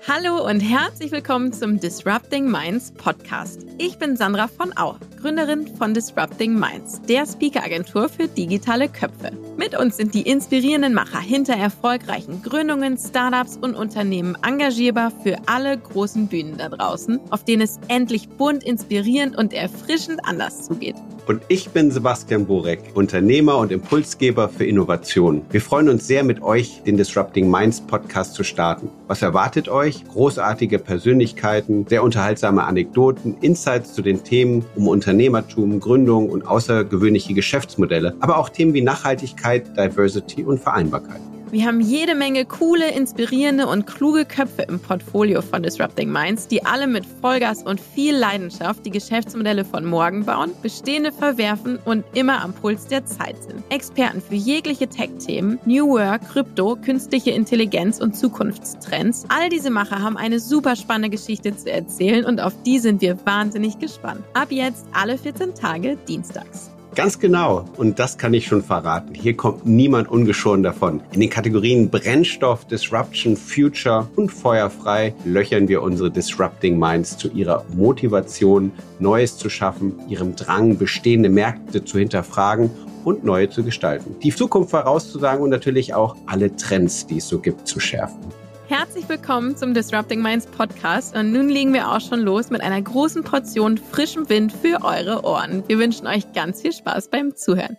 Hallo und herzlich willkommen zum Disrupting Minds Podcast. Ich bin Sandra von Au, Gründerin von Disrupting Minds, der Speaker-Agentur für digitale Köpfe. Mit uns sind die inspirierenden Macher hinter erfolgreichen Gründungen, Startups und Unternehmen engagierbar für alle großen Bühnen da draußen, auf denen es endlich bunt, inspirierend und erfrischend anders zugeht. Und ich bin Sebastian Borek, Unternehmer und Impulsgeber für Innovation. Wir freuen uns sehr, mit euch den Disrupting Minds Podcast zu starten. Was erwartet euch? Großartige Persönlichkeiten, sehr unterhaltsame Anekdoten, Insights zu den Themen um Unternehmertum, Gründung und außergewöhnliche Geschäftsmodelle, aber auch Themen wie Nachhaltigkeit, Diversity und Vereinbarkeit. Wir haben jede Menge coole, inspirierende und kluge Köpfe im Portfolio von Disrupting Minds, die alle mit Vollgas und viel Leidenschaft die Geschäftsmodelle von morgen bauen, bestehende verwerfen und immer am Puls der Zeit sind. Experten für jegliche Tech-Themen, New Work, Krypto, künstliche Intelligenz und Zukunftstrends. All diese Macher haben eine super spannende Geschichte zu erzählen und auf die sind wir wahnsinnig gespannt. Ab jetzt alle 14 Tage dienstags. Ganz genau. Und das kann ich schon verraten. Hier kommt niemand ungeschoren davon. In den Kategorien Brennstoff, Disruption, Future und Feuerfrei löchern wir unsere Disrupting Minds zu ihrer Motivation, Neues zu schaffen, ihrem Drang, bestehende Märkte zu hinterfragen und neue zu gestalten. Die Zukunft vorauszusagen und natürlich auch alle Trends, die es so gibt, zu schärfen. Herzlich willkommen zum Disrupting Minds Podcast und nun legen wir auch schon los mit einer großen Portion frischem Wind für eure Ohren. Wir wünschen euch ganz viel Spaß beim Zuhören.